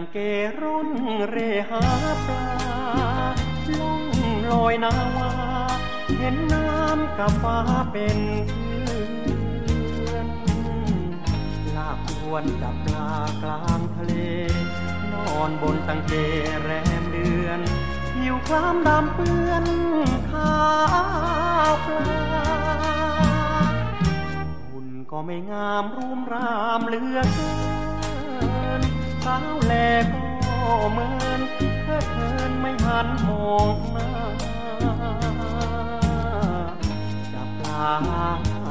างเกร่อนเรหาปลาล่องลอยนาวา เห็นน้ำกับฟ้าเป็นเพื่อนลากอวนจับปลากลางทะเล นอนบนตังเกแรมเดือนผิวคล้ำดำเปื้อนขาวปลาหุ่นก็ไม่งามรูมรามเหลือเกินาวแลก็เหมือนเธอเทินไม่หันมองหน้าจับปลา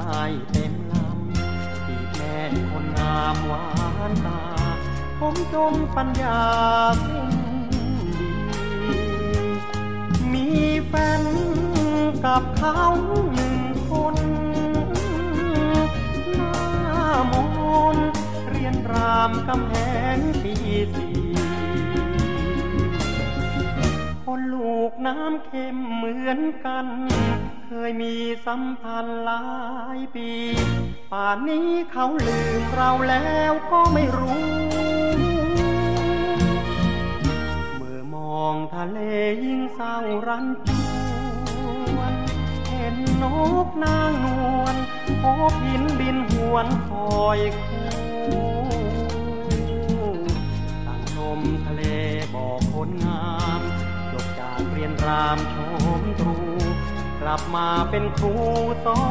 ให้เต็มลำตีแม่คนงามหวานตา ผมจมปัญญาสิ้นดี มีแฟนกับเขาหนึ่งคนหน้ามน นรามกำแหงปีสี่คนลูกน้ำเค็มเหมือนกัน เคยมีสัมพันธ์หลายปี ป่านนี้เขาลืมเราแล้วก็ไม่รู้ เมื่อมองทะเลยิ่งเศร้ารันจวนเห็นนกนางนวลพบหินบินหวนคอยคู่ รามชมตรู กลับมาเป็นครูสอ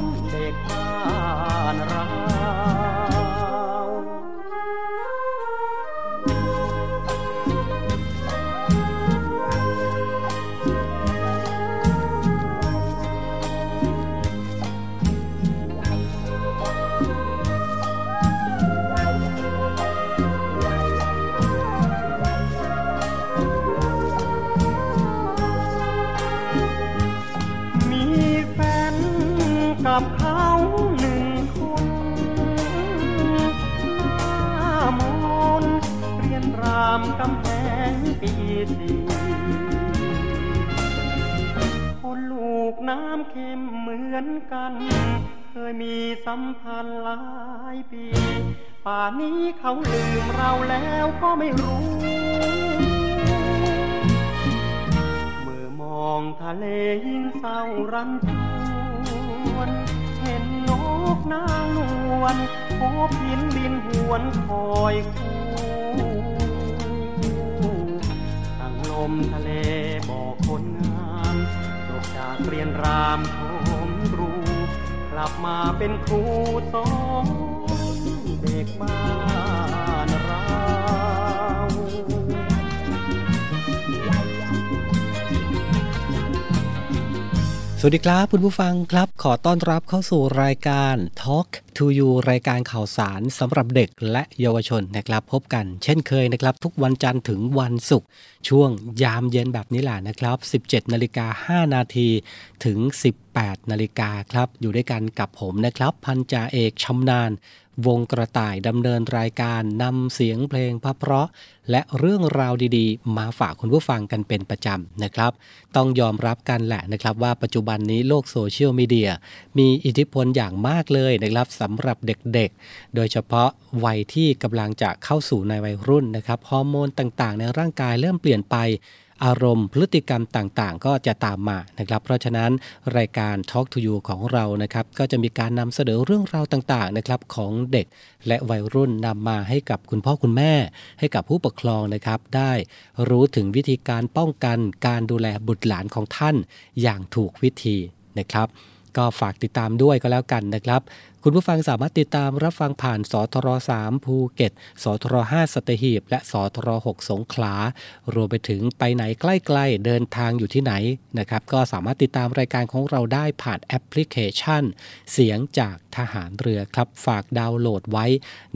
นเด็กบ้านเรา น้ำเค็มเหมือนกัน เคยมีสัมพันธ์หลายปี ป่านนี้เขาลืมเราแล้วก็ไม่รู้ เมื่อมองทะเลยิ่งเศร้ารันจวน เห็นนกนางนวลพบหินบินหวนคอยคู่ตั้งลมทะเลบอกคนงา จากเรียนรามโทมรูกลับมาเป็นครูสอนเด็กบ้านเรา วัสดีครับคุณผู้ฟังครับ ขอต้อนรับเข้าสู่รายการ Talk to You รายการข่าวสารสำหรับเด็กและเยาวชนนะครับ พบกันเช่นเคยนะครับ ทุกวันจันทร์ถึงวันศุกร์ช่วงยามเย็นแบบนี้แหละนะครับ 17นาฬิกา5นาทีถึง 18นาฬิกาครับ อยู่ด้วยกันกับผมนะครับ พันจ่าเอกชำนาญ วงกระต่ายดำเนินรายการนำเสียงเพลงพระเพราะ และเรื่องราวดีๆ มาฝากคุณผู้ฟังกันเป็นประจำนะครับ ต้องยอมรับกันแหละนะครับว่าปัจจุบันนี้โลกโซเชียลมีเดียมีอิทธิพลอย่างมากเลยนะครับสำหรับเด็กๆ โดยเฉพาะวัยที่กำลังจะเข้าสู่ในวัยรุ่นนะครับฮอร์โมนต่างๆ ในร่างกายเริ่มเปลี่ยนไป อารมณ์พฤติกรรมต่างๆ ก็จะตามมานะครับ เพราะฉะนั้นรายการ Talk to You ของเรานะครับก็จะมีการนำเสนอเรื่องราวต่างๆนะครับของเด็กและวัยรุ่นนำมาให้กับคุณพ่อคุณแม่ ให้กับผู้ปกครองนะครับ ได้รู้ถึงวิธีการป้องกันการดูแลบุตรหลานของท่านอย่างถูกวิธีนะครับ ก็ฝากติดตามด้วยก็แล้วกันนะครับ คุณผู้ฟังสามารถติดตามรับฟังผ่านสทร3ภูเก็ต สทร5สตหีบ และสทร6สงขลา รวมไปถึงไปไหนใกล้ๆ เดินทางอยู่ที่ไหนนะครับ ก็สามารถติดตามรายการของเราได้ผ่านแอปพลิเคชัน เสียงจากทหารเรือครับ ฝากดาวน์โหลดไว้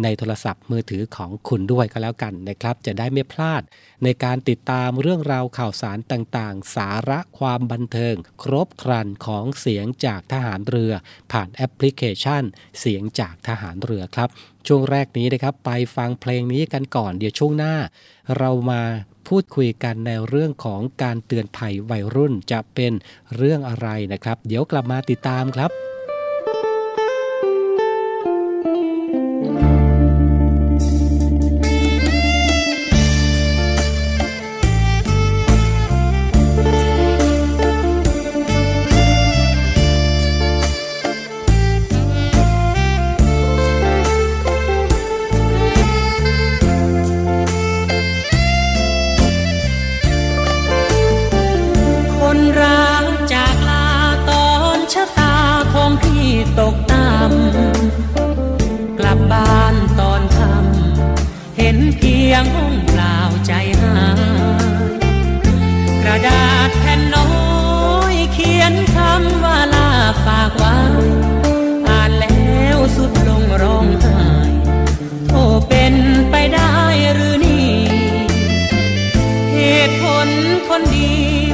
ในโทรศัพท์มือถือของคุณด้วยก็แล้วกันนะครับ จะได้ไม่พลาด ในการติดตามเรื่องราวข่าวสารต่างๆ สาระความบันเทิง ครบครันของเสียงจากทหารเรือ ผ่านแอปพลิเคชันเสียงจากทหารเรือครับ ช่วงแรกนี้นะครับไปฟังเพลงนี้กันก่อนเดี๋ยวช่วงหน้า เรามาพูดคุยกันในเรื่องของการเตือนภัยวัยรุ่นจะเป็นเรื่องอะไรนะครับ เดี๋ยวกลับมาติดตามครับ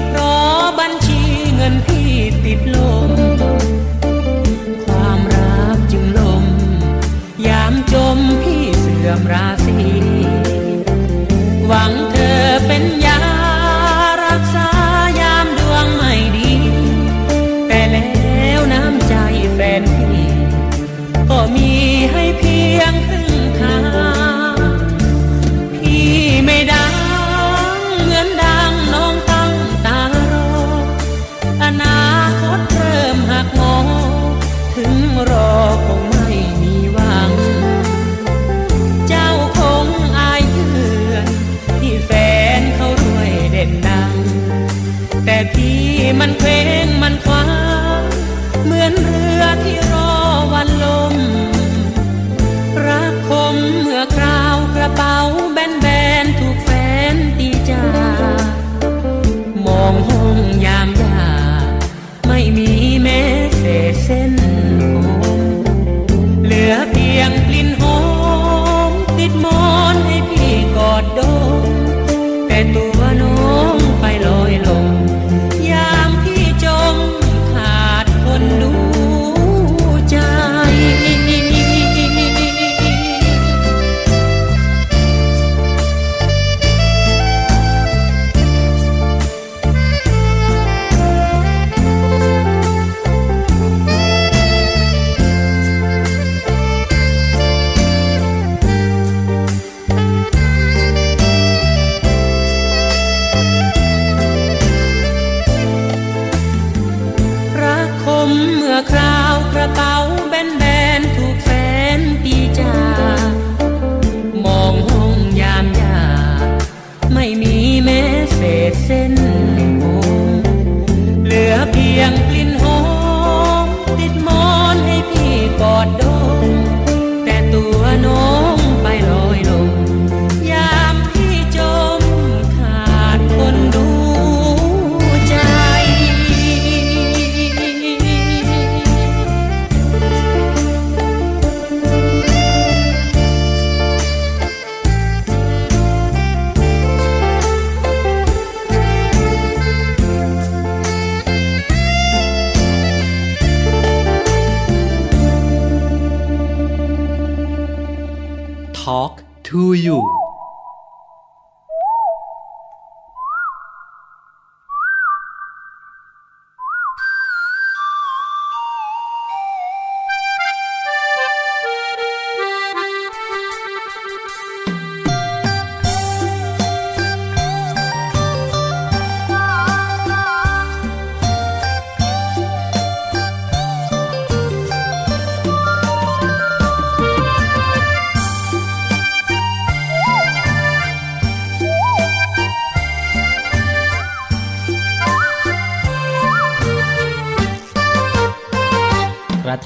เพราะบัญชีเงินพี่ติดลม ความรักจึงลม ยามจมพี่เสื่อมราศีหวังเธอเป็นยา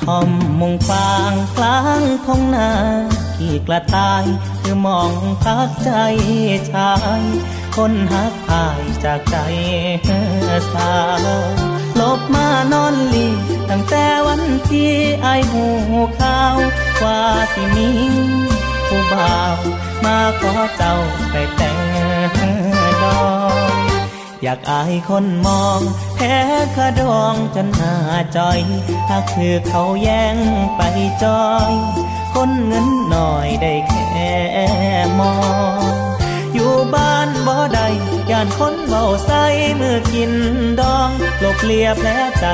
ท่อมมุงฟางกลางท้องนาขี่กระต่ายคือมองพักใจชาย คนหักอายจากใจสาวลบมานอนลีตั้งแต่วันที่ไอหูข้าวว่าสิมีผู้บ่าว มาขอเจ้าไปแต่งดอก อยากอายคนมองแพ้ขดองจนหน้าจอยถ้าคือเขาแย่งไปจอย คนเงินหน่อยได้แค่มอง อยู่บ้านบ่ได้ย่านคนเบาใสเมื่อกินดองลบเลียแผลใจ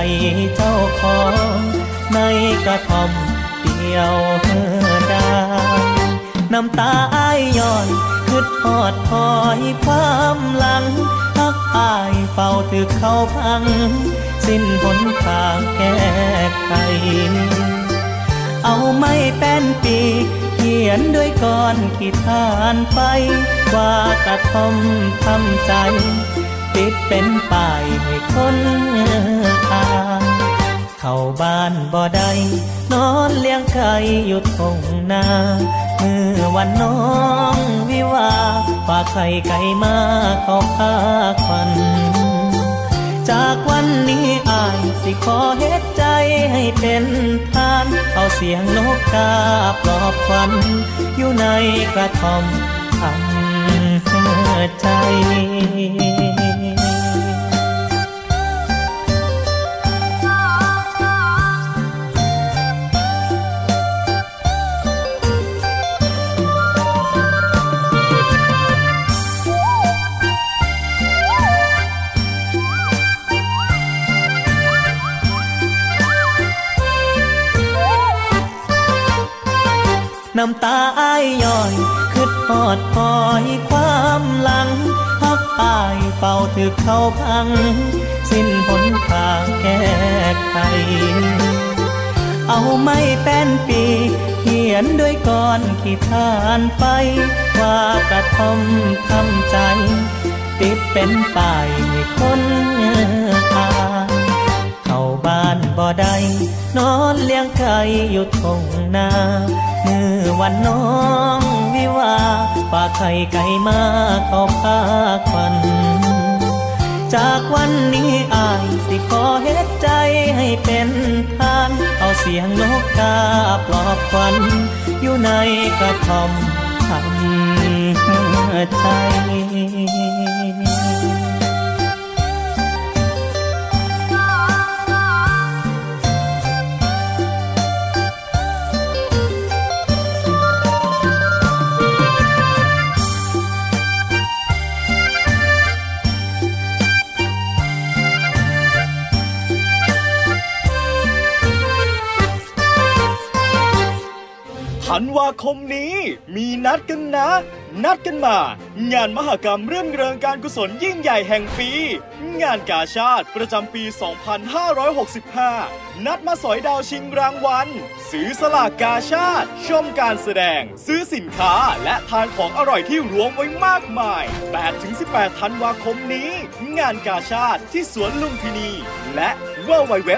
เจ้าของ ในกระท่อมเดียวได้น้ำตาอ้ายย้อนคืดหอดคอยความหลัง อายเฝ้าถึกเข้าพัง สิ้นหนทางแก้ไขเอาไม่แป้นปี เขียนด้วยก้อนขีทานไป ว่ากระทมทำใจ ติดเป็นป้ายให้คนอ่านเข้าบ้านบ่ได้นอนเลี้ยงไก่อยู่ทงนา มื่อวันน้องวิวาฝากไข่ไก่มาเข้าพาควัน จากวันนี้อายสิขอเฮ็ดใจให้เป็นทาน เอาเสียงนกกาปลอบควัน อยู่ในกระท่อมทำใจ น้ำตาอ้ายย้อยคืดหอดคอยความหลังพักอายเป่าถึกเข้าพัง สิ้นหนทางแก้ไขเอาไม่แป้นปี เขียนด้วยก้อนขีดทานไปว่ากระทำทำใจ ติดเป็นป้ายคนอ่านเข้าบ้านบ่ได้นอนเลี้ยงไก่อยู่ทงนา มือวันน้องวิวาฝากไข่ไก่มาเข้าพาควันจากวันนี้อายสิขอเฮ็ดใจให้เป็นทาน เอาเสียงนกกาปลอบควันอยู่ในกระท่อมทำใจ ธันวาคมนี้ มีนัดกันนะ นัดกันมา งานมหกรรมเรื่องเริงการกุศลยิ่งใหญ่แห่งปี งานกาชาติประจำปี 2565 นัดมาสอยดาวชิงรางวัลซื้อสลากกาชาติ ชมการแสดง ซื้อสินค้าและทานของอร่อยที่รวมไว้มากมาย 8-18 ธันวาคมนี้ งานกาชาติที่สวนลุมพินี และ www.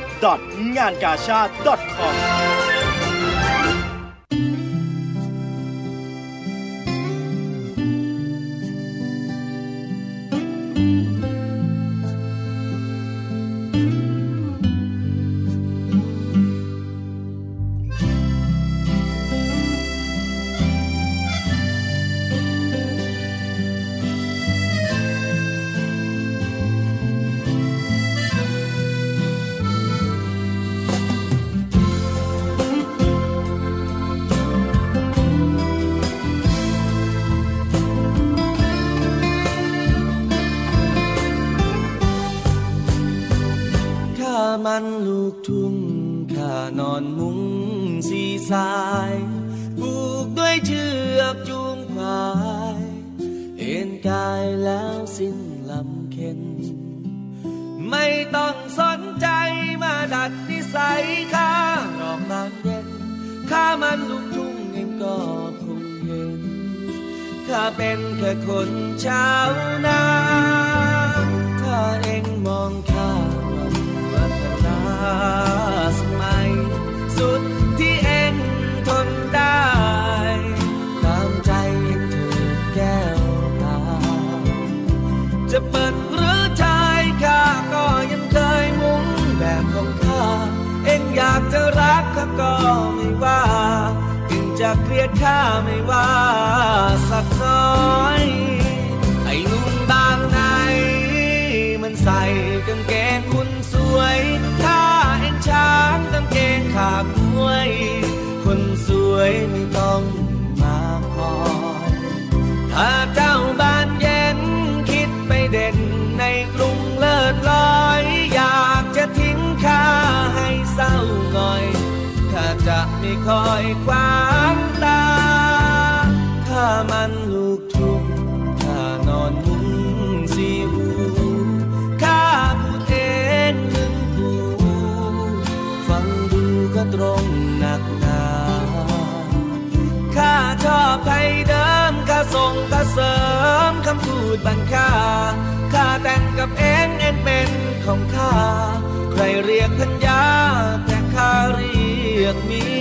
คอยควางตาข้ามันลูกทุ่งข้านอนมุ้งสีหูข้าพูดเองหนึ่งหูฟังดูก็ตรงหนักหนาข้าชอบไทยเดิมข้าส่งข้าเสริมคำพูดบังค่าข้าแต่งกับเองเอ็นเป็นของข้า ใครเรียกพัญญาแต่ข้าเรียกมี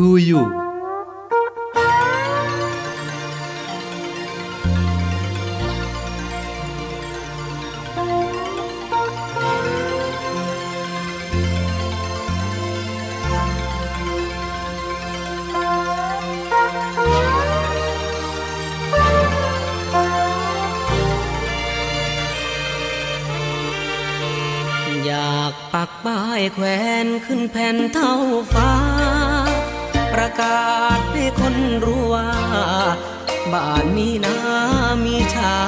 to you อยากปักป้ายแขวนขึ้นแผ่นเท่าฟ้า ประกาศให้คนรู้ว่า บ้านมีนามีชา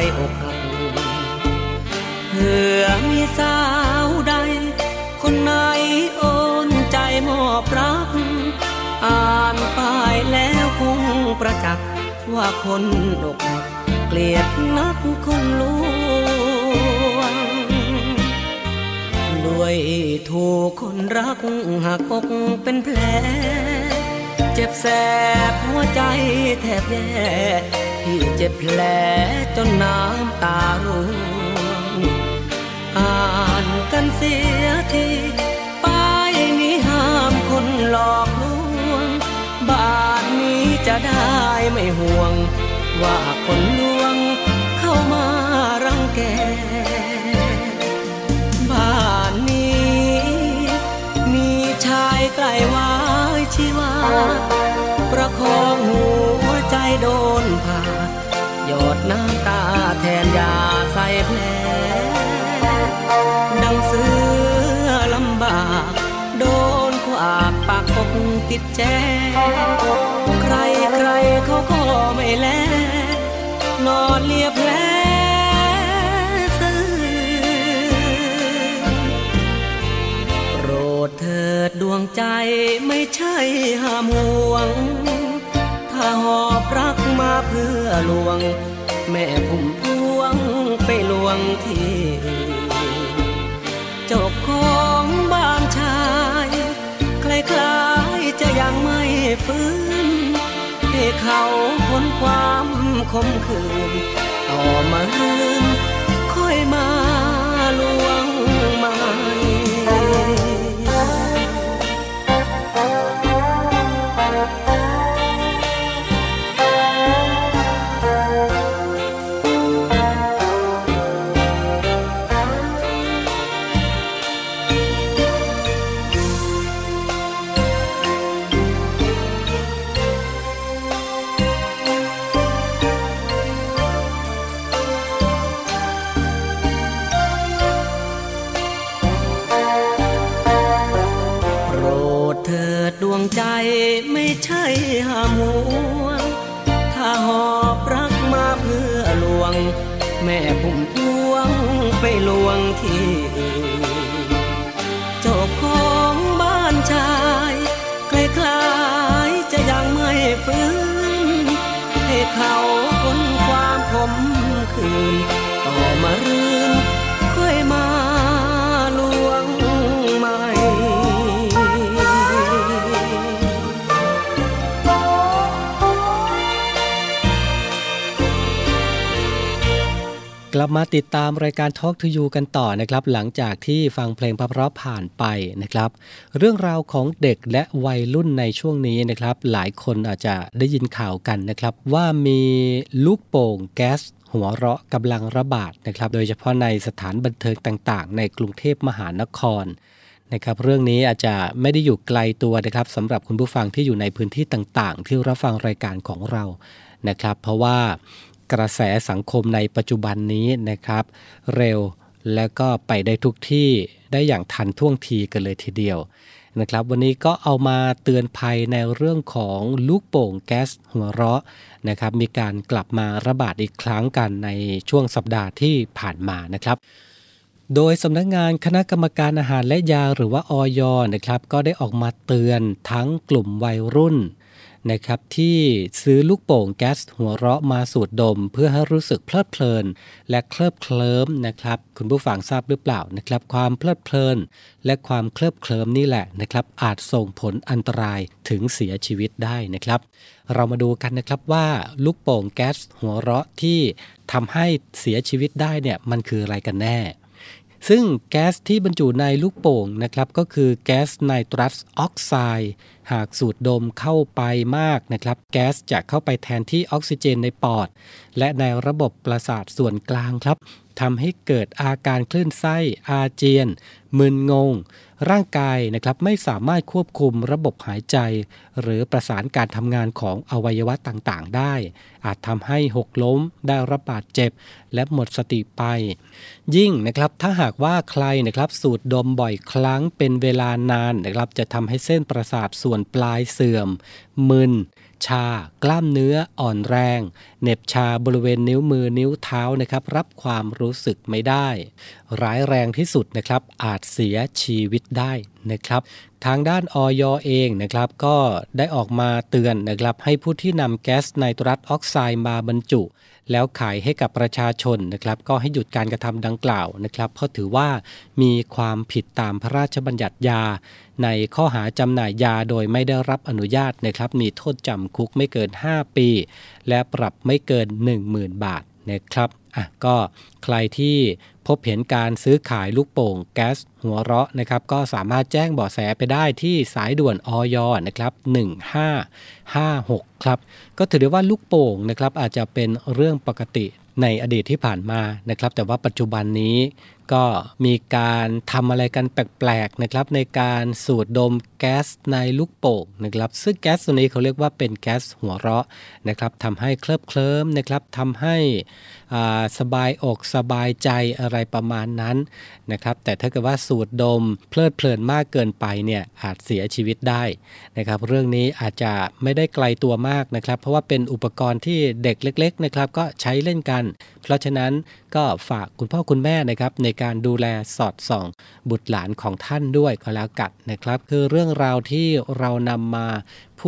ยอกหักเผื่อมีสาวใด คนไหนโอนใจมอบรัก อ่านป้ายแล้วคงประจักษ์ว่าคนอกหักเกลียดนักคนล วยถูกคนรักหักอกเป็นแผล เจ็บแสบหัวใจแทบแย่ที่เจ็บแผลจนน้ำตาร่วงอ่านกันเสียทีป้ายนี้ห้ามคนหลอกลวงบ้านนี้จะได้ไม่ห่วง ว่าคน แทนยาใส่แผลดังเสือลำบาก โดนขวากปากปกติดแจใครใครเขาก็ไม่แล นอนเลียแผลซื่อโปรดเถิดดวงใจไม่ใช่ห้ามห่วง ถ้าหอบรักมาเพื่อลวง แม่พุ่ม งที่เจ้าของบ้านชายคล้ายๆจะยังไม่ฟื้นให้เขาพ้นความคมคืน ต่อมาลืมค่อยมาลวงม้โไม่ใช่ห้ามห่วงถ้าหอบรักมาเพื่อลวง แม่พุ่มพวงไปลวงที่อื่น ลับมาติดตามรายการ Talk to You กันต่อนะครับ หลังจากที่ฟังเพลงเพราะผ่านไปนะครับ เรื่องราวของเด็กและวัยรุ่นในช่วงนี้นะครับ หลายคนอาจจะได้ยินข่าวกันนะครับ ว่ามีลูกโป่งแก๊สหัวเราะกำลังระบาดนะครับ โดยเฉพาะในสถานบันเทิงต่างๆ ในกรุงเทพมหานครนะครับเรื่องนี้อาจจะไม่ได้อยู่ไกลตัวนะครับสำหรับคุณผู้ฟังที่อยู่ในพื้นที่ต่างๆ ที่รับฟังรายการของเรานะครับ เพราะว่า กระแสสังคมในปัจจุบันนี้นะครับ เร็วและก็ไปได้ทุกที่ได้อย่างทันท่วงทีกันเลยทีเดียวนะครับ วันนี้ก็เอามาเตือนภัยในเรื่องของลูกโป่งแก๊สหัวเราะนะครับ มีการกลับมาระบาดอีกครั้งกันในช่วงสัปดาห์ที่ผ่านมานะครับโดยสำนักงานคณะกรรมการอาหารและยาหรือว่าออยนะครับ ก็ได้ออกมาเตือนทั้งกลุ่มวัยรุ่น นะครับที่ซื้อลูกโป่งแก๊สหัวเราะมาสูดดม เพื่อให้รู้สึกเพลิดเพลิน และเคลิบเคลิ้มนะครับ คุณผู้ฟังทราบหรือเปล่านะครับ ความเพลิดเพลิน และความเคลิบเคลิ้มนี่แหละนะครับ อาจส่งผลอันตรายถึงเสียชีวิตได้นะครับ เรามาดูกันนะครับว่าลูกโป่งแก๊สหัวเราะที่ทำให้เสียชีวิตได้เนี่ยมันคืออะไรกันแน่ ซึ่งแก๊สที่บรรจุในลูกโป่งนะครับก็คือแก๊สไนตรัสออกไซด์หากสูดดมเข้าไปมากนะครับแก๊สจะเข้าไปแทนที่ออกซิเจนในปอด และในระบบประสาทส่วนกลางครับ ทำให้เกิดอาการคลื่นไส้ อาเจียน มึนงง ร่างกายนะครับไม่สามารถควบคุมระบบหายใจ หรือประสานการทำงานของอวัยวะต่างๆ ได้ อาจทำให้หกล้มได้รับบาดเจ็บ และหมดสติไป ยิ่งนะครับถ้าหากว่าใครนะครับสูดดมบ่อยครั้งเป็นเวลานานนะครับจะทำให้เส้นประสาทส่วนปลายเสื่อม มึน ชากล้ามเนื้ออ่อนแรงเหน็บชาบริเวณนิ้วมือนิ้วเท้านะครับ รับความรู้สึกไม่ได้ ร้ายแรงที่สุดนะครับ อาจเสียชีวิตได้นะครับ ทางด้านออยเองนะครับ ก็ได้ออกมาเตือนนะครับ ให้ผู้ที่นำแก๊สไนตรัสออกไซด์มาบรรจุ แล้วขายให้กับประชาชนนะครับก็ให้หยุดการกระทำดังกล่าวนะครับ เพราะถือว่ามีความผิดตามพระราชบัญญัติยา ในข้อหาจำหน่ายยาโดยไม่ได้รับอนุญาตนะครับ มีโทษจำคุกไม่เกิน 5 ปี และปรับไม่เกิน 10,000 บาทนะครับอะก็ใครที่ พบเห็นการซื้อขายลูกโป่งแก๊สหัวเราะนะครับก็สามารถแจ้งเบาะแสไปได้ที่สายด่วนออยนะครับ1556 ครับ ก็ถือได้ว่าลูกโป่งนะครับอาจจะเป็นเรื่องปกติในอดีตที่ผ่านมานะครับ แต่ว่าปัจจุบันนี้ก็มีการทำอะไรกันแปลกๆนะครับ ในการสูดดมแก๊สในลูกโป่งนะครับ ซึ่งแก๊สตัวนี้เขาเรียกว่าเป็นแก๊สหัวเราะนะครับทำให้เคลิบเคลิ้มนะครับทำให้ สบายอกสบายใจอะไรประมาณนั้นนะครับแต่ถ้าเกิดว่าสูดดมเพลิดเพลินมากเกินไปเนี่ยอาจเสียชีวิตได้นะครับเรื่องนี้อาจจะไม่ได้ไกลตัวมากนะครับ เพราะว่าเป็นอุปกรณ์ที่เด็กเล็กๆนะครับก็ใช้เล่นกัน เพราะฉะนั้นก็ฝากคุณพ่อคุณแม่นะครับในการดูแลสอดส่อง บุตรหลานของท่านด้วยก็แล้วกันนะครับ คือเรื่องราวที่เรานำมา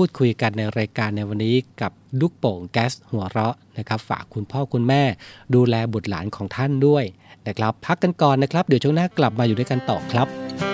พูดคุยกันในรายการในวันนี้กับลูกโป่งแก๊สหัวเราะนะครับฝากคุณพ่อคุณแม่ ดูแลบุตรหลานของท่านด้วยนะครับพักกันก่อนนะครับ เดี๋ยวช่วงหน้ากลับมาอยู่ด้วยกันต่อครับ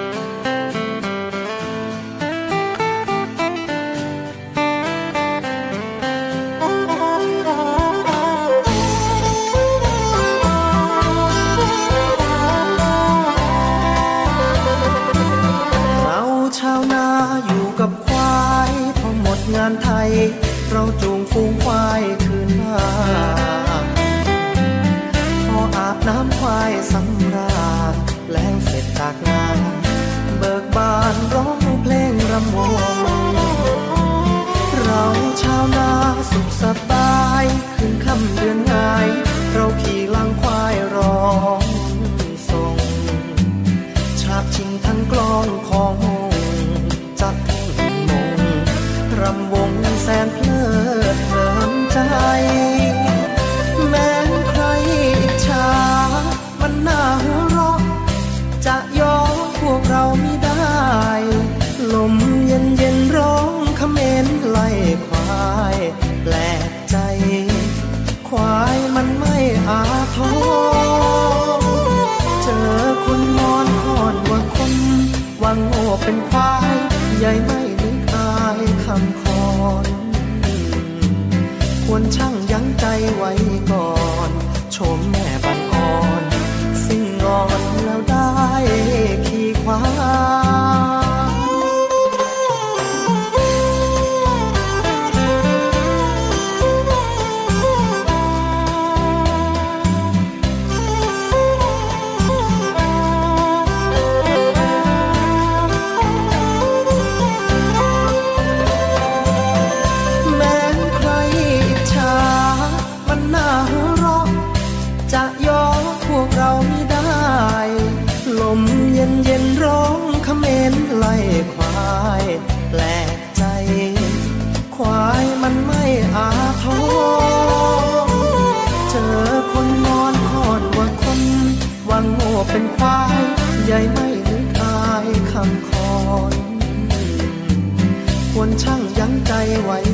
คอนควรช่างยั้งใจไว้ก่อน ชม ยั้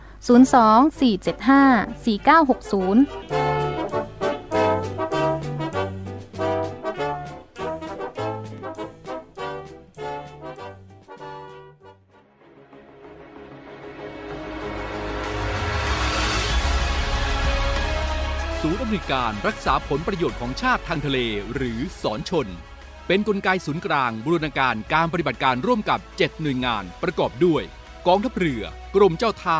024754960ศูนย์อำนวยการรักษาผลประโยชน์ของชาติทางทะเลหรือสอนชน เป็นนกลไกศูนย์กลางบูรณาการการปฏิบัติการร่วมกับ 7 หน่วยงานประกอบด้วย กองทัพเรือ กรมเจ้าท่า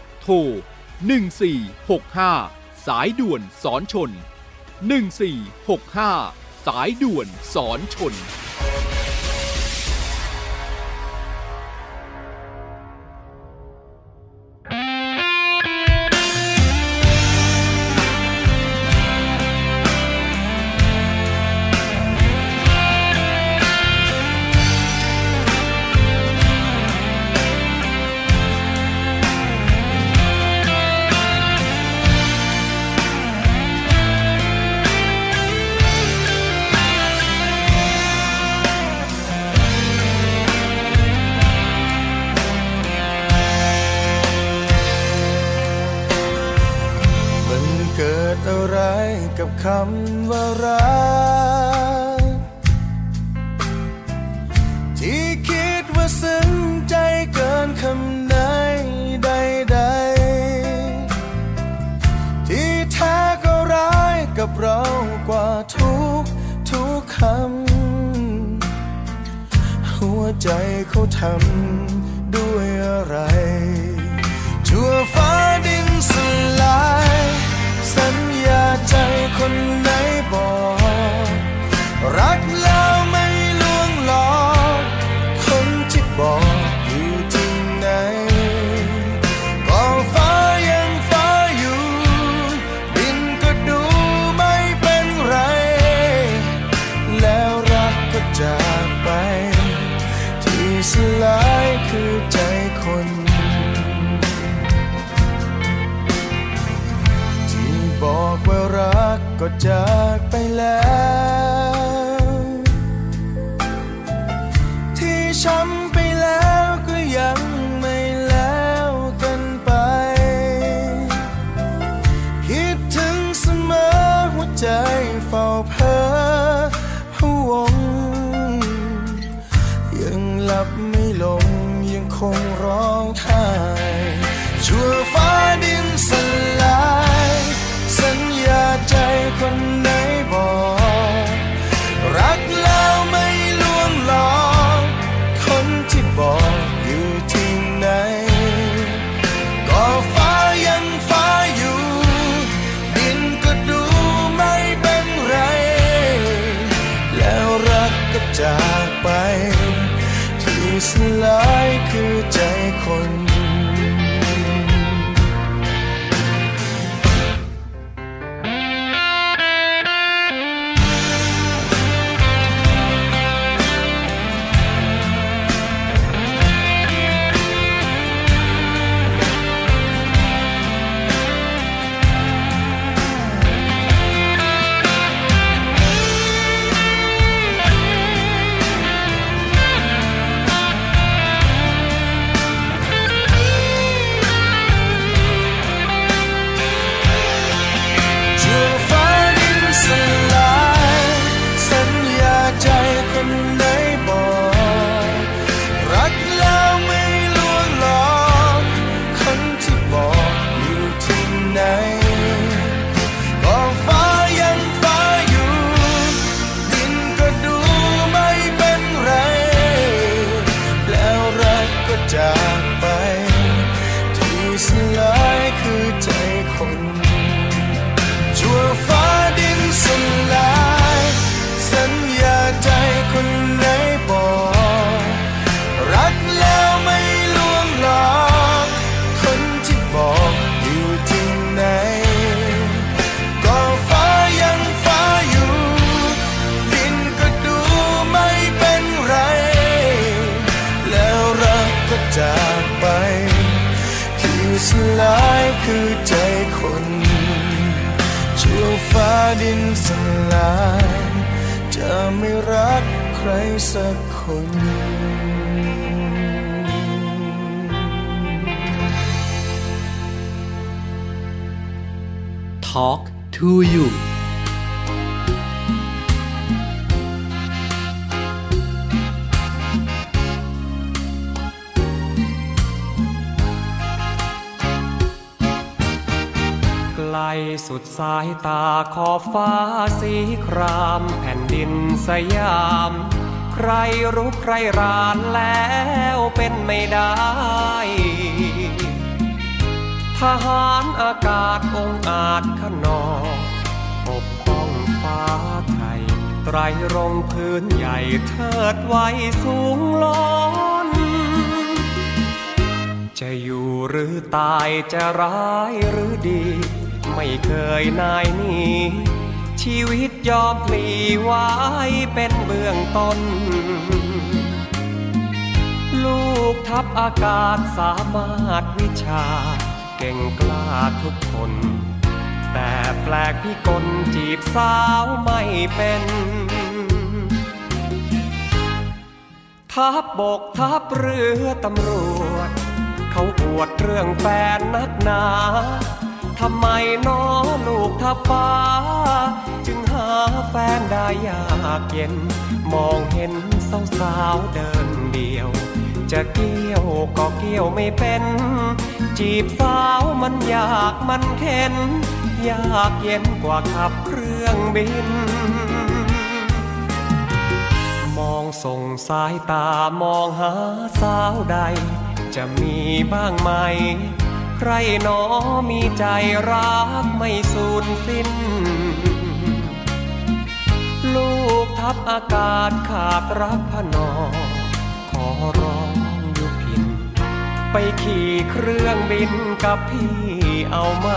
โทร 1465 สายด่วนสอนชน 1465 สายด่วนสอนชน กิดอะไรกับคำว่ารัก ที่คิดว่าซึ้งใจเกินคำไหนใดๆ ที่แท้ก็ร้ายกับเรากว่าทุกทุกคำ หัวใจเขาทำด้วยอะไรชั่วฟ้าดินสลาย ใจคนไหน ก็จากไปแล้ว ที่ส Talk to you ไกลสุดสายตาขอบฟ้าสีครามแผ่นดินสยาม ใครรู้ใครรานแล้วเป็นไม่ได้ ทหารอากาศองอาจขนองปกป้องฟ้าไทย ไตรรงพื้นใหญ่เทิดไว้สูงล้น จะอยู่หรือตายจะร้ายหรือดี ไม่เคยนายหนีชีวิตยอมพลีไว้เป็นเบื้องต้น ลูกทัพอากาศสามารถวิชา เก่งกล้าทุกคน แต่แปลกพี่กลจีบสาวไม่เป็น ทัพบกทัพเรือตำรวจ เขาอวดเรื่องแฟนนักหนาทำไมน้อลูกทับฟ้า จึงหาแฟนได้ยากเย็น มองเห็นสาวสาวเดินเดียว จะเกี่ยวก็เกี่ยวไม่เป็น จีบสาวมันยากมันเข็น ยากเย็นกว่าขับเครื่องบิน มองส่งสายตามองหาสาวใด จะมีบ้างไหม ใครหนอมีใจรักไม่สูญสิ้นลูกทัพอากาศขาดรักพนอขอร้อง ไปขี่เครื่องบินกับพี่เอาไหม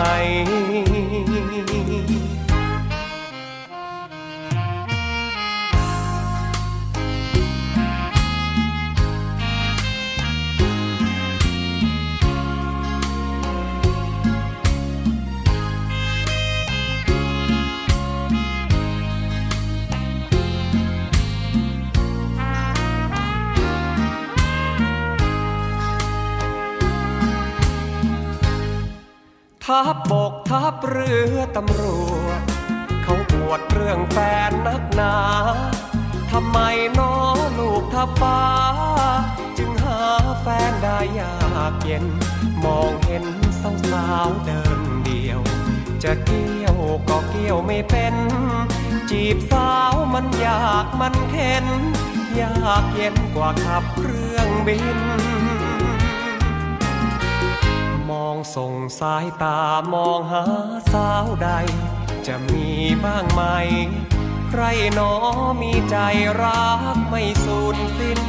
ทัพบกทัพเรือตำรวจ เขาปวดเรื่องแฟนนักหนาทำไมน้อลูกทัพฟ้า จึงหาแฟนได้ยากเย็น มองเห็นสาวสาวเดินเดียว จะเกี่ยวก็เกี่ยวไม่เป็น จีบสาวมันยากมันเข็น ยากเย็นกว่าขับเครื่องบิน องส่งสายตามองหาสาวใด จะมีบ้างไหม ใครหนอมีใจรักไม่สูญสิ้น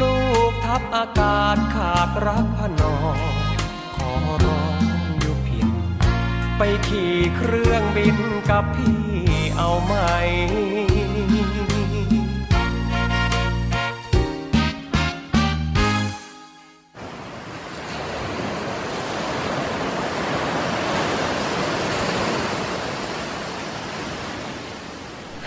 ลูกทัพอากาศขาดรักพนอ ขอร้องอยุพินไปขี่เครื่องบินกับพี่เอาไหม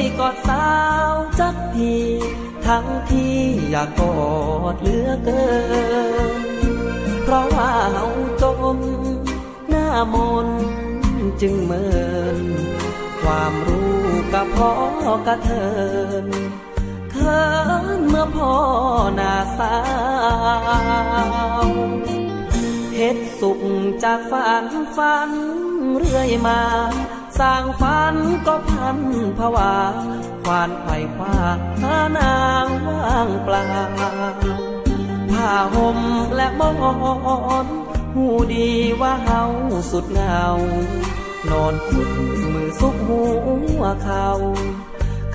ยกอดสาวจักทีทั้งที่อยากกอดเหลือเกิน เพราะว่าเฮาจมหน้ามนจึงเมิน ความรู้กับพ่อกระเทินเคินเมื่อพ่อหน้าสาวเฮ็ดสุขจากฝันฝันเรื่อยมา สร้างฝันก็พันภาวาควานไขว่คว้าหานางว่างเปล่าผ้าห่มและมอนหูดีว่าเฮาสุดเงานอนขุดมือซุกหัวเขา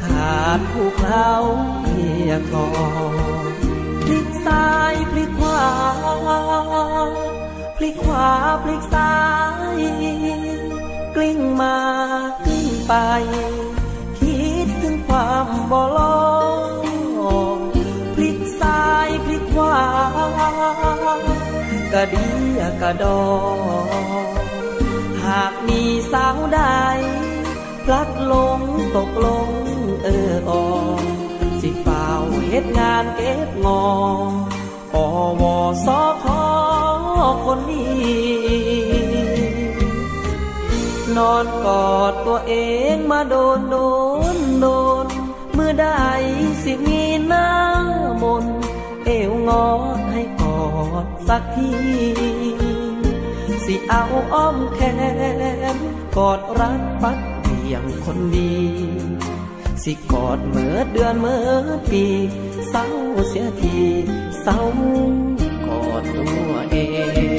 ขาดผู้เคล้าเพียคอพลิกซ้ายพลิกขวา พลิกขวาพลิกซ้าย กลิ้งมากลิ้งไป คิดถึงความบ่ลงพลิกซ้ายพลิกขวากระเดียกระดอหากมีสาวใดพลัดลงตกลงเออออสิฝ้าวเฮ็ดงานเก็บงออวสคอคนนี้ นอนกอดตัวเองมาโดนโดนโดนเมื่อใดสิมีหน้ามน เอวงอให้กอดสักทีสิเอาอ้อมแขนกอดรักฟัดเพียงคนดี สิกอดเมื่อเดือนเมื่อปีเศร้าเสียทีเศร้ากอดตัวเอง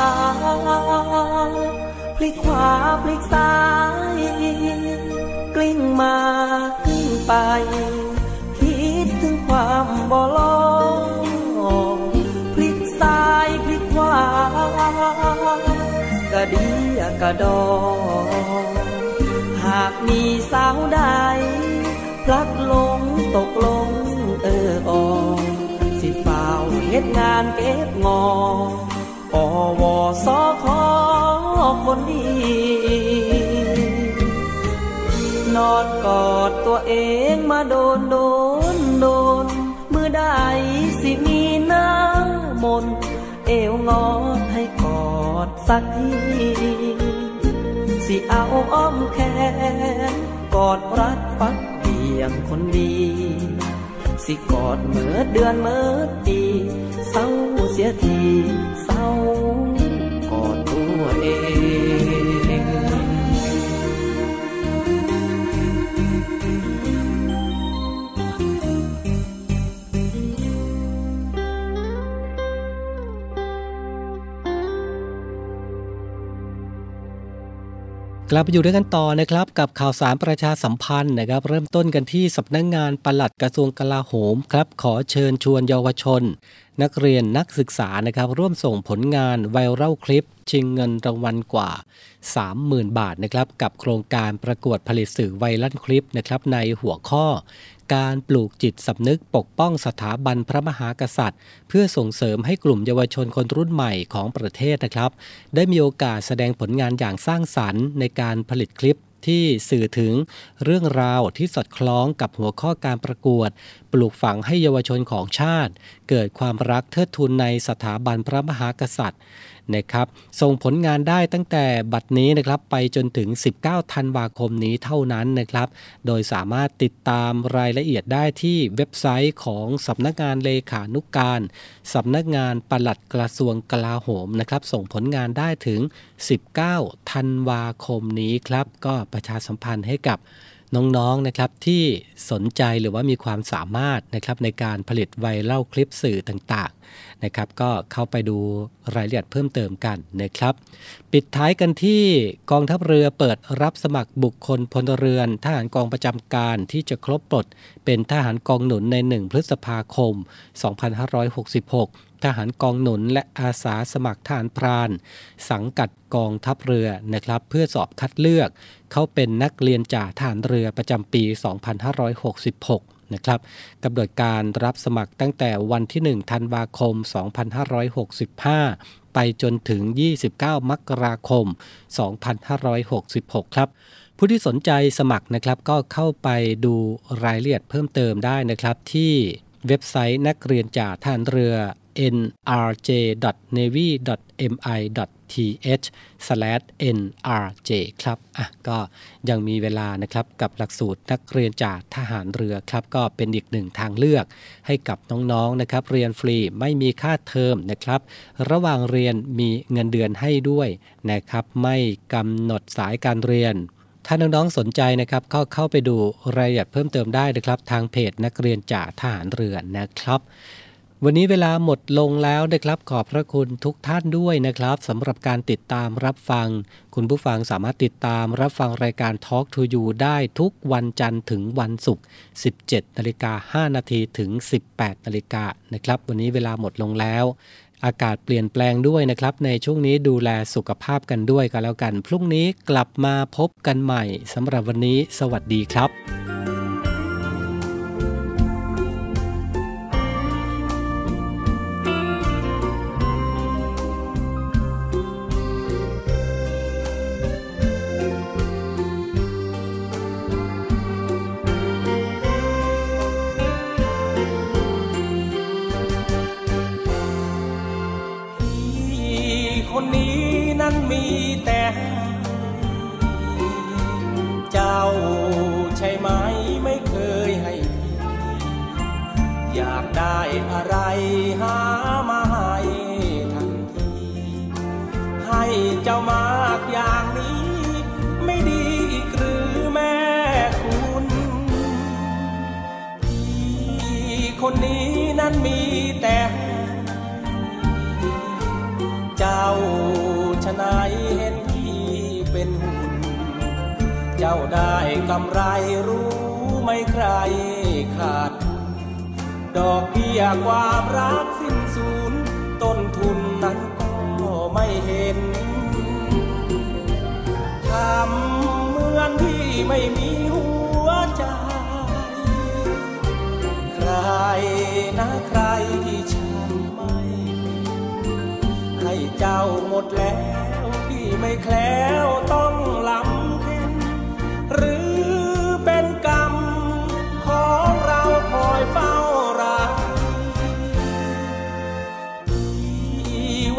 พลิกขวาพลิกขวาพลิกซ้าย กลิ้งมากลิ้งไป คิดถึงความบ่ลงพลิกซ้ายพลิกขวากระเดียกระดอหากมีสาวใด พลัดลงตกลงเออออสิฝ้าวเฮ็ดงานเก็บงออ วสคคนดีนอนกอดตัวเองมาโดนโดนโดน มือใดสิมีน้ามน เอวงอดให้กอดสักทีสิเอาอ้อมแขนกอดรัดฟัดเพียงคนดี สิกอดเมื่อเดือนเมื่อปีเศร้าเสียทีเศร้า เองกลับไปอยู่ด้วยกันต่อนะครับกับข่าวสารประชาสัมพันธ์นะครับ เริ่มต้นกันที่สำนักงงานปลัดกระทรวงกลาโหมครับ ขอเชิญชวนเยาวชน นักเรียนนักศึกษานะครับร่วมส่งผลงานไวรัลคลิป ชิงเงินรางวัลกว่า 30,000 บาทนะครับกับโครงการประกวดผลิตสื่อไวรัลคลิปนะครับในหัวข้อ การปลูกจิตสำนึกปกป้องสถาบันพระมหากษัตริย์ เพื่อส่งเสริมให้กลุ่มเยาวชนคนรุ่นใหม่ของประเทศนะครับ ได้มีโอกาสแสดงผลงานอย่างสร้างสรรค์ในการผลิตคลิป ที่สื่อถึงเรื่องราวที่สอดคล้องกับหัวข้อการประกวด ปลูกฝังให้เยาวชนของชาติ เกิดความรักเทิดทูนในสถาบันพระมหากษัตริย์ นะครับ ส่งผลงานได้ตั้งแต่บัดนี้นะครับไปจนถึง 19 ธันวาคมนี้เท่านั้นนะครับ โดยสามารถติดตามรายละเอียดได้ที่เว็บไซต์ของสำนักงานเลขานุกการสำนักงานปลัดกระทรวงกลาโหมนะครับ ส่งผลงานได้ถึง 19 ธันวาคมนี้ครับ ก็ประชาสัมพันธ์ให้กับน้องๆนะครับที่สนใจหรือว่ามีความสามารถนะครับในการผลิตไวรัลคลิปสื่อต่างๆ นะครับ ก็เข้าไปดูรายละเอียดเพิ่มเติมกันนะครับ ปิดท้ายกันที่กองทัพเรือเปิดรับสมัครบุคคลพลเรือนทหารกองประจำการที่จะครบปลด เป็นทหารกองหนุนใน 1 พฤษภาคม 2566 ทหารกองหนุนและอาสาสมัครทหารพราน สังกัดกองทัพเรือนะครับ เพื่อสอบคัดเลือก เขาเป็นนักเรียนจ่าทหารเรือประจำปี 2566 นะครับกำหนดการรับสมัครตั้งแต่วันที่ 1 ธันวาคม 2565 ไปจนถึง 29 มกราคม 2566 ครับผู้ที่สนใจสมัครนะครับก็เข้าไปดูรายละเอียดเพิ่มเติมได้นะครับที่เว็บไซต์นักเรียนจ่าทหารเรือ nrj.navy.mi.th/nrj ครับอะก็ยังมีเวลานะครับกับหลักสูตรนักเรียนจ่าทหารเรือครับก็เป็นอีกหนึ่งทางเลือก ให้กับน้องๆนะครับเรียนฟรีไม่มีค่าเทอมนะครับ ระหว่างเรียนมีเงินเดือนให้ด้วยนะครับไม่กำหนดสายการเรียนถ้าน้องๆสนใจนะครับก็เข้าไปดูรายละเอียดเพิ่มเติมได้นะครับ ทางเพจนักเรียนจ่าทหารเรือนะครับ วันนี้เวลาหมดลงแล้วนะครับ ขอบพระคุณทุกท่านด้วยนะครับสำหรับการติดตามรับฟัง คุณผู้ฟังสามารถติดตามรับฟังรายการ Talk to You ได้ทุกวันจันทร์ถึงวันศุกร์ 17นาฬิกา5นาทีถึง 18นาฬิกานะครับ วันนี้เวลาหมดลงแล้ว อากาศเปลี่ยนแปลงด้วยนะครับ ในช่วงนี้ดูแลสุขภาพกันด้วยกันแล้วกัน พรุ่งนี้กลับมาพบกันใหม่สำหรับวันนี้ สวัสดีครับ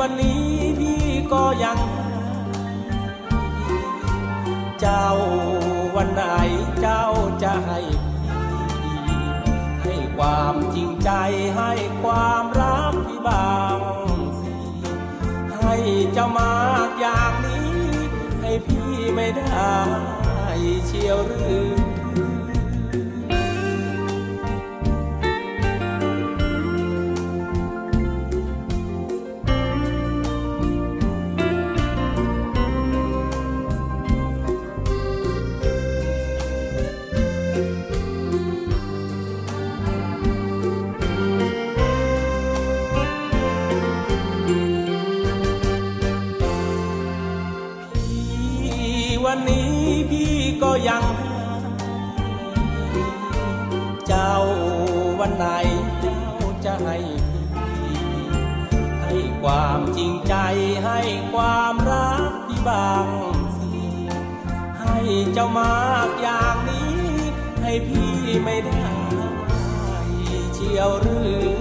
วันนี้พี่ก็ยัง เจ้าวันไหนเจ้าจะให้ให้ความจริงใจให้ความรักพี่บางสิให้เจ้ามากอย่างนี้ ให้พี่ไม่ได้เชียวหรือ ไหนเจ้าจะให้พี่ให้ความจริงใจให้ความรักที่บางสิให้เจ้ามากอย่างนี้ ให้พี่ไม่ได้เชียวหรือ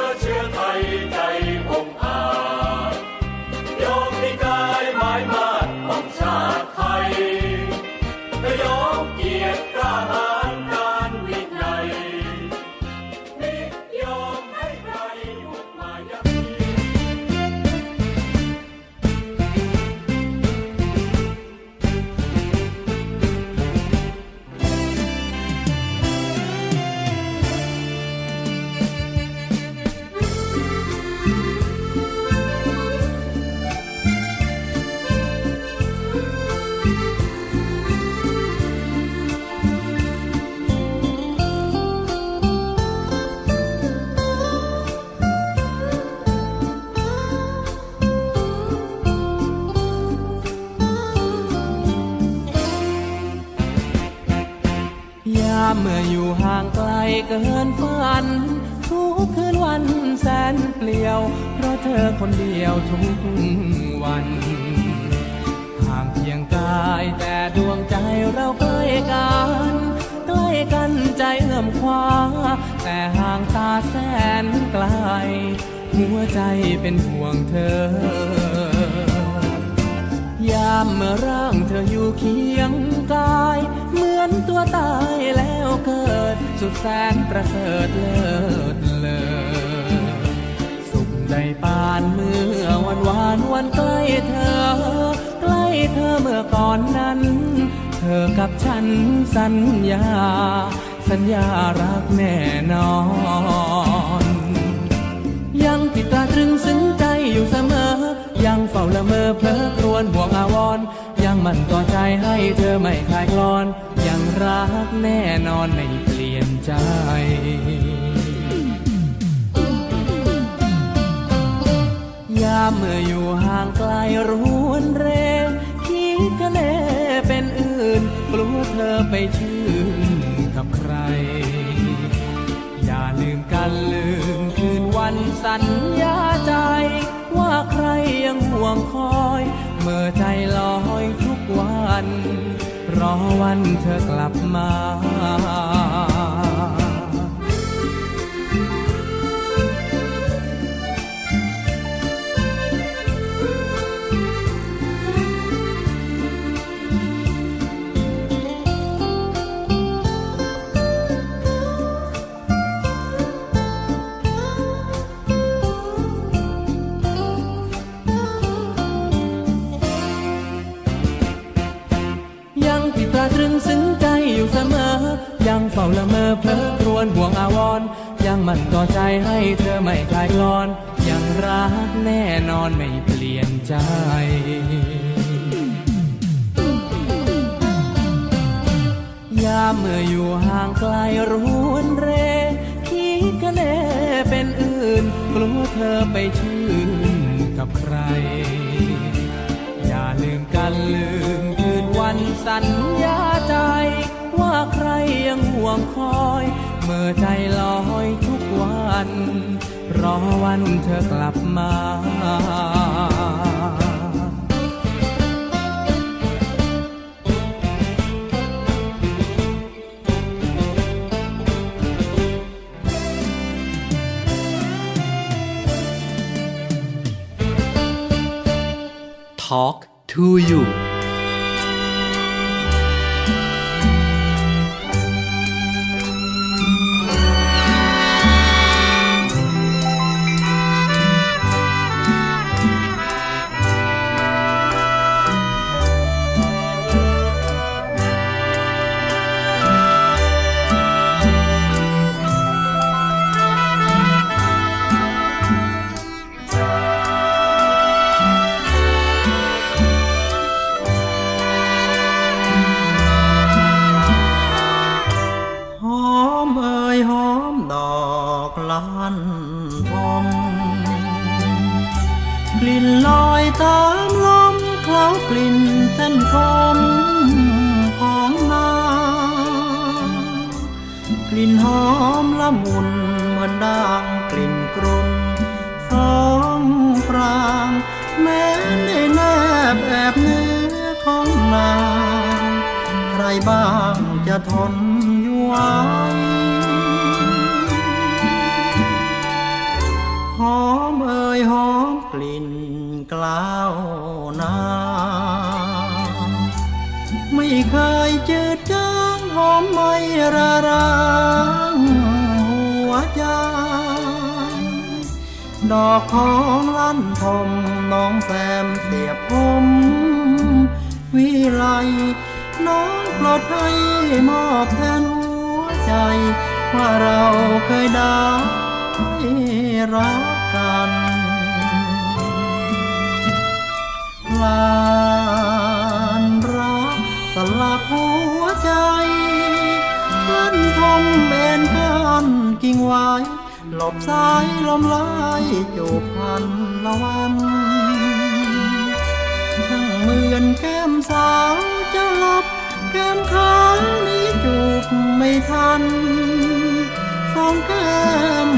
ห่างไกลเกินฝัน ทุกคืนวันแสนเปลี่ยว เพราะเธอคนเดียวทุกวัน ห่างเพียงกายแต่ดวงใจเราใกล้กัน ใกล้กันใจเอื้อมคว้า แต่ห่างตาแสนไกล หัวใจเป็นห่วงเธอยามเมื่อร่างเธออยู่เคียงกาย สุดแสนประเสริฐเลิศเลอสุขได้ปานเมื่อวันวานวันใกล้เธอ ใกล้เธอเมื่อก่อนนั้น เธอกับฉันสัญญา สัญญารักแน่นอน ยังติดตาตรึงซึ้งใจอยู่เสมอ ยังเฝ้าละเมอเพลอครวนห่วงอาวรยังมันต่อใจให้เธอไม่คลายคลอน ยังรักแน่นอนไม่เปลี่ยน ใจยามเมื่ออยู่ห่างไกลรวนเรคิดกันแน่เป็นอื่นกลัวเธอไปชื่นกับใคร อย่าลืมกันลืมคืนวันสัญญาใจ ว่าใครยังห่วงคอย เมื่อใจลอยทุกวัน รอวันเธอกลับมาู่เสมอ ยังเฝ้าละเมอเพลอครวนห่วงอาวร ยังมันต่อใจให้เธอไม่คลายกลอน ยังรักแน่นอนไม่เปลี่ยนใจยามเมื่ออยู่ห่างไกลรวนเรคิดกันแน่เป็นอื่น กลัวเธอไปชื่นกับใคร อย่าลืมกันลืมคืนวันสัญญาใจ ว่าใครยังห่วงคอย เมื่อใจลอยทุกวัน รอวันเธอกลับมา Talk to you มละมุนเหมือนด่างกลิ่นกรุนสองปรางแม้ได้แนบแอบเนื้อของนางใครบ้างจะทนอยู่ไหวหอมเอ่ยหอมกลิ่นกล้าวนาไม่เคยจืดจางหอมไม่ระราง ดอกของลั่นทมน้องแซมเสียบผมวิไลน้องปลดให้มอบแทนหัวใจ ว่าเราเคยได้รักกันลานรักสลักหัวใจลั่นทมเบนกันกิ่งไว้ ลบสายลมลายจูบพันละวันช่างเหมือนแก้มสาวจะหลบแก้มขาวนี้จูบไม่ทันสองแก้ม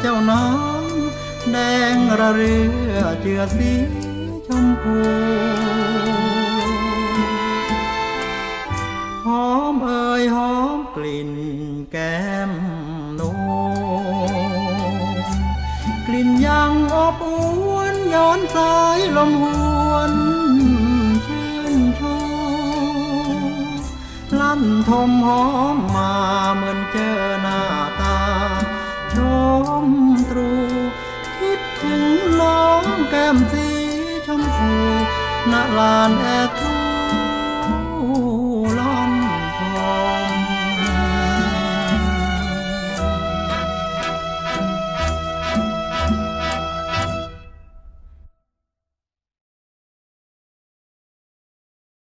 เจ้าน้ำแดงระเรือเจือสีชมพูหอมเอ่ยหอมกลิ่นแก้มังอบอวนย้อนสายลมหวนชื่นชูลั่นทมหอมมาเหมือนเจอหน้าตา ชมตรู คิดถึงน้องแก้มสีชมพูณลานแอร์